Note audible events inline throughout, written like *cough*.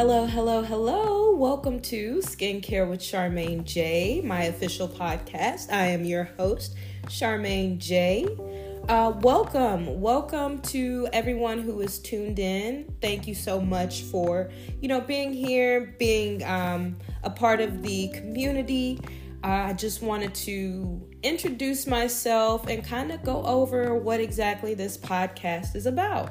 Hello, hello, hello. Welcome to Skincare with Charmaine J, my official podcast. I am your host, Charmaine J. Uh, welcome, welcome to everyone who is tuned in. Thank you so much for, you know, being here, being um, a part of the community. Uh, I just wanted to introduce myself and kind of go over what exactly this podcast is about.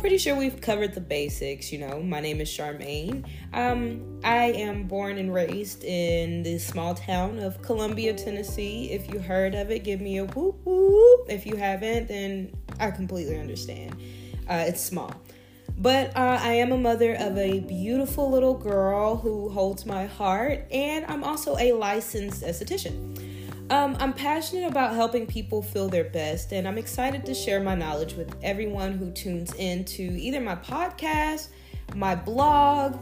Pretty sure we've covered the basics. You know, my name is Charmaine. Um, I am born and raised in the small town of Columbia, Tennessee. If you heard of it, give me a whoop whoop. If you haven't, then I completely understand. Uh, it's small. But uh, I am a mother of a beautiful little girl who holds my heart, and I'm also a licensed esthetician. Um, I'm passionate about helping people feel their best, and I'm excited to share my knowledge with everyone who tunes in to either my podcast, my blog,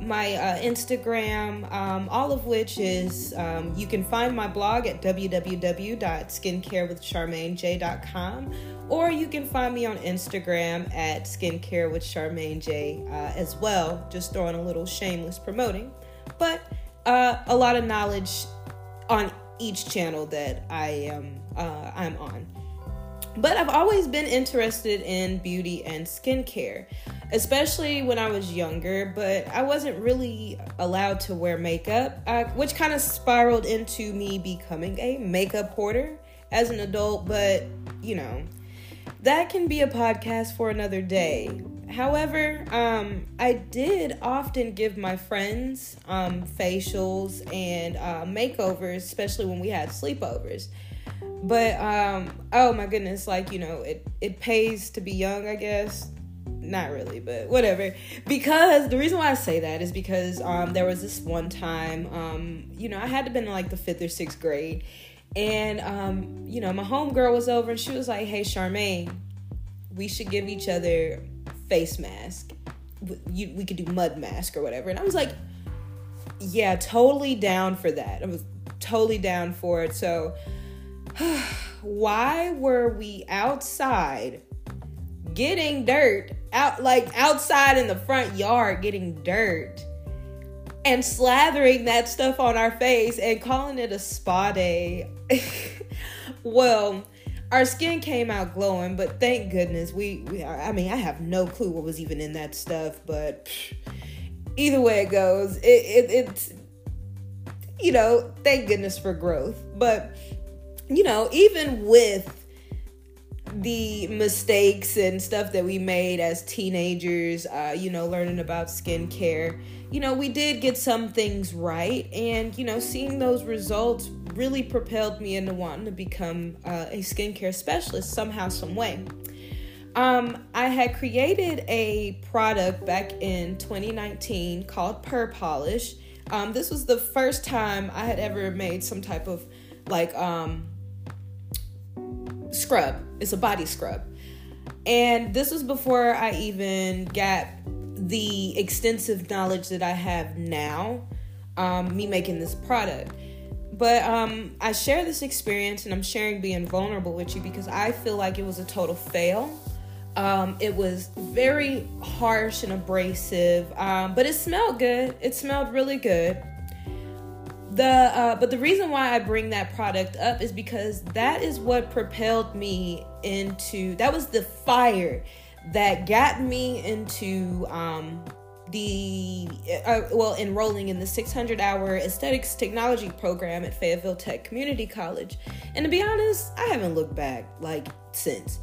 my uh, Instagram, um, all of which is um, you can find my blog at www.skincarewithcharmainej.com or you can find me on Instagram at skincarewithcharmainej uh, as well, just throwing a little shameless promoting. But uh, a lot of knowledge on each channel that I am uh, I'm on. But I've always been interested in beauty and skincare, especially when I was younger. But I wasn't really allowed to wear makeup, uh, which kind of spiraled into me becoming a makeup hoarder as an adult. But you know, that can be a podcast for another day. However, um, I did often give my friends um, facials and uh, makeovers, especially when we had sleepovers. But um, oh my goodness, like you know, it it pays to be young, I guess. Not really, but whatever. Because the reason why I say that is because um, there was this one time, um, you know, I had to been in like the fifth or sixth grade, and um, you know, my homegirl was over, and she was like, "Hey, Charmaine, we should give each other face mask. We, we could do mud mask or whatever. And I was like, yeah, totally down for that. I was totally down for it. So, *sighs* why were we outside getting dirt out, like outside in the front yard getting dirt and slathering that stuff on our face and calling it a spa day? *laughs* well, our skin came out glowing, but thank goodness we, we I mean, I have no clue what was even in that stuff, but pff, either way it goes, it, it it's you know, thank goodness for growth. But you know, even with the mistakes and stuff that we made as teenagers, uh, you know, learning about skincare, you know, we did get some things right. And, you know, seeing those results really propelled me into wanting to become uh, a skincare specialist somehow, some way. Um, I had created a product back in 2019 called Pur Polish. Um, this was the first time I had ever made some type of like um, scrub. It's a body scrub. And this was before I even got the extensive knowledge that I have now, um, me making this product. But um, I share this experience and I'm sharing being vulnerable with you because I feel like it was a total fail. Um, it was very harsh and abrasive, um, but it smelled good. It smelled really good the uh, but the reason why I bring that product up is because that is what propelled me into that was the fire that got me into um, the uh, well enrolling in the 600 hour aesthetics technology program at Fayetteville Tech Community College. And to be honest, I haven't looked back like since.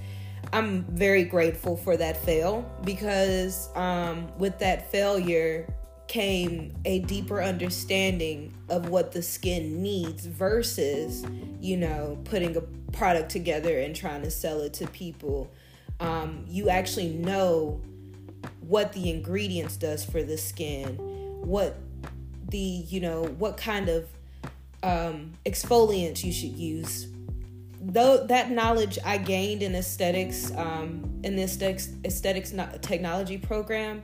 I'm very grateful for that fail because um, with that failure, came a deeper understanding of what the skin needs versus, you know, putting a product together and trying to sell it to people. Um, you actually know what the ingredients does for the skin, what the, you know, what kind of um, exfoliants you should use. Though that knowledge I gained in aesthetics, um, in the aesthetics, aesthetics technology program,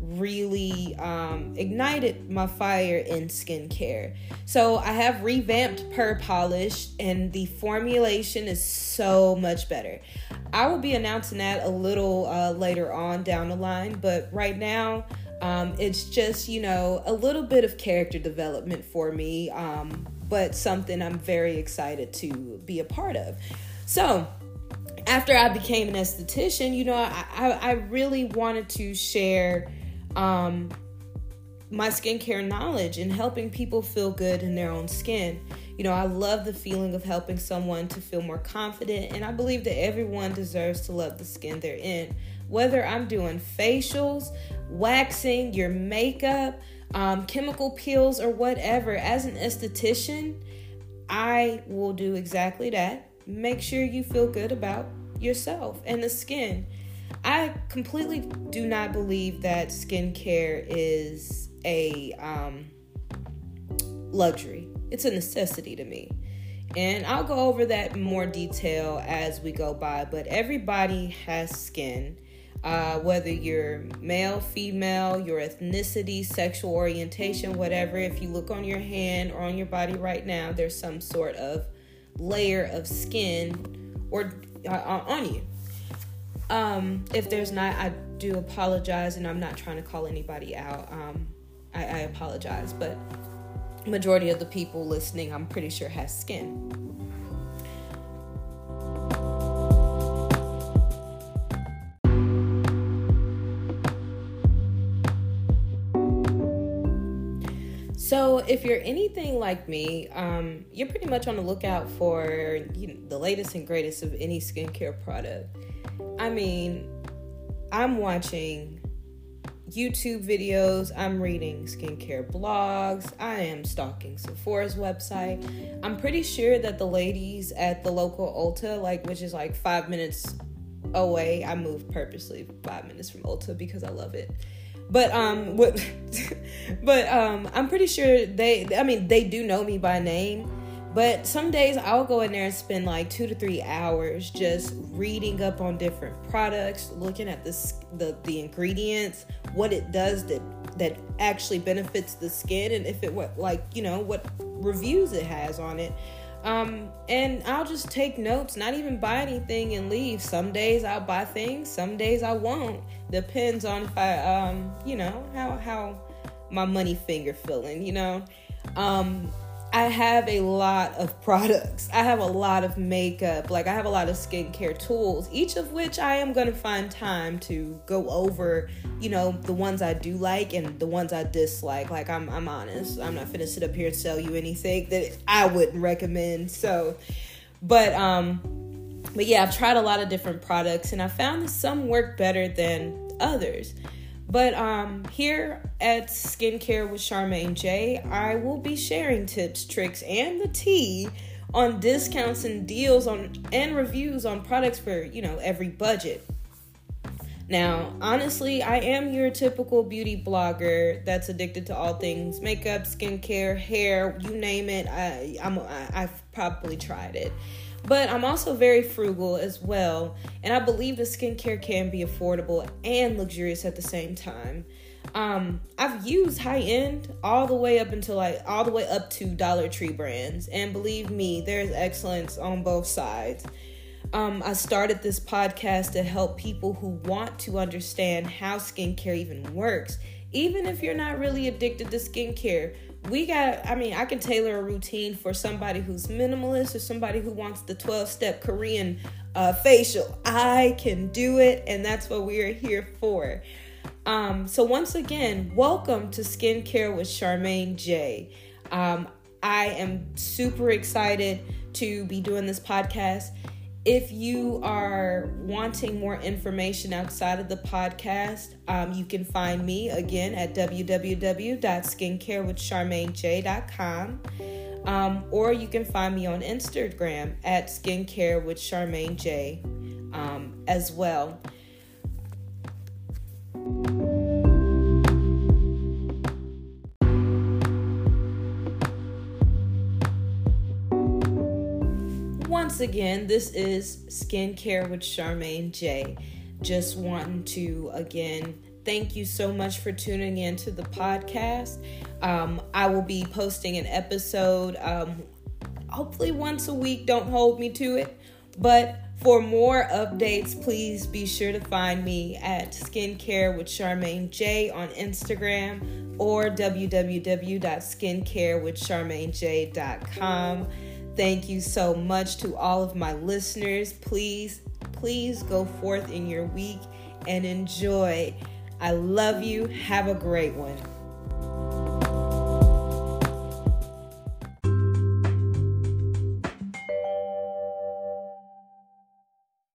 really um, ignited my fire in skincare. So I have revamped Purr Polish, and the formulation is so much better. I will be announcing that a little uh, later on down the line, but right now, um, it's just, you know, a little bit of character development for me, um, but something I'm very excited to be a part of. So, after I became an esthetician, you know, I, I, I really wanted to share um, my skincare knowledge and helping people feel good in their own skin. You know, I love the feeling of helping someone to feel more confident, and I believe that everyone deserves to love the skin they're in. Whether I'm doing facials, waxing, your makeup, um, chemical peels, or whatever, as an esthetician, I will do exactly that. Make sure you feel good about yourself and the skin. I completely do not believe that skincare is a um, luxury. It's a necessity to me. And I'll go over that more detail as we go by, but everybody has skin uh, whether you're male, female, your ethnicity, sexual orientation, whatever. If you look on your hand or on your body right now, there's some sort of layer of skin or uh, on you. Um, if there's not, I do apologize, and I'm not trying to call anybody out. Um, I, I apologize, but majority of the people listening, I'm pretty sure, has skin. So, if you're anything like me, um, you're pretty much on the lookout for you know, the latest and greatest of any skincare product. I mean, I'm watching YouTube videos, I'm reading skincare blogs, I am stalking Sephora's website. I'm pretty sure that the ladies at the local Ulta, like which is like five minutes away, I moved purposely five minutes from Ulta because I love it but um what *laughs* but um i'm pretty sure they i mean they do know me by name but some days i'll go in there and spend like two to three hours just reading up on different products looking at the the, the ingredients what it does that that actually benefits the skin and if it what like you know what reviews it has on it um, and I'll just take notes, not even buy anything and leave. Some days I'll buy things, some days I won't. Depends on if I, um, you know, how how my money finger feeling, you know. Um, I have a lot of *laughs* products. I have a lot of makeup. Like I have a lot of skincare tools, each of which I am going to find time to go over, you know, the ones I do like and the ones I dislike. Like I'm I'm honest. I'm not to sit up here and sell you anything that I wouldn't recommend. So, but um but yeah, I've tried a lot of different products and I found that some work better than others. But um, here at Skincare with Charmaine J, I will be sharing tips, tricks, and the tea on discounts and deals on and reviews on products for you know every budget. Now, honestly, I am your typical beauty blogger that's addicted to all things makeup, skincare, hair, you name it. I, I'm, I've probably tried it. But I'm also very frugal as well, and I believe the skincare can be affordable and luxurious at the same time. Um, I've used high end all the way up until like all the way up to Dollar Tree brands, and believe me, there's excellence on both sides. Um, I started this podcast to help people who want to understand how skincare even works, even if you're not really addicted to skincare we got i mean i can tailor a routine for somebody who's minimalist or somebody who wants the 12 step korean uh, facial. I can do it and that's what we are here for. Um, so once again welcome to skincare with charmaine j. Um, i am super excited to be doing this podcast if you are wanting more information outside of the podcast, um, you can find me again at www.skincarewithcharmainej.com. Um, or you can find me on Instagram at skincare with Charmaine J um, as well. Again, this is Skincare with Charmaine J. Just wanting to again thank you so much for tuning in to the podcast. Um, I will be posting an episode um, hopefully once a week. Don't hold me to it. But for more updates, please be sure to find me at Skincare with Charmaine J on Instagram or www.skincarewithcharmainej.com. Thank you so much to all of my listeners. Please, please go forth in your week and enjoy. I love you. Have a great one.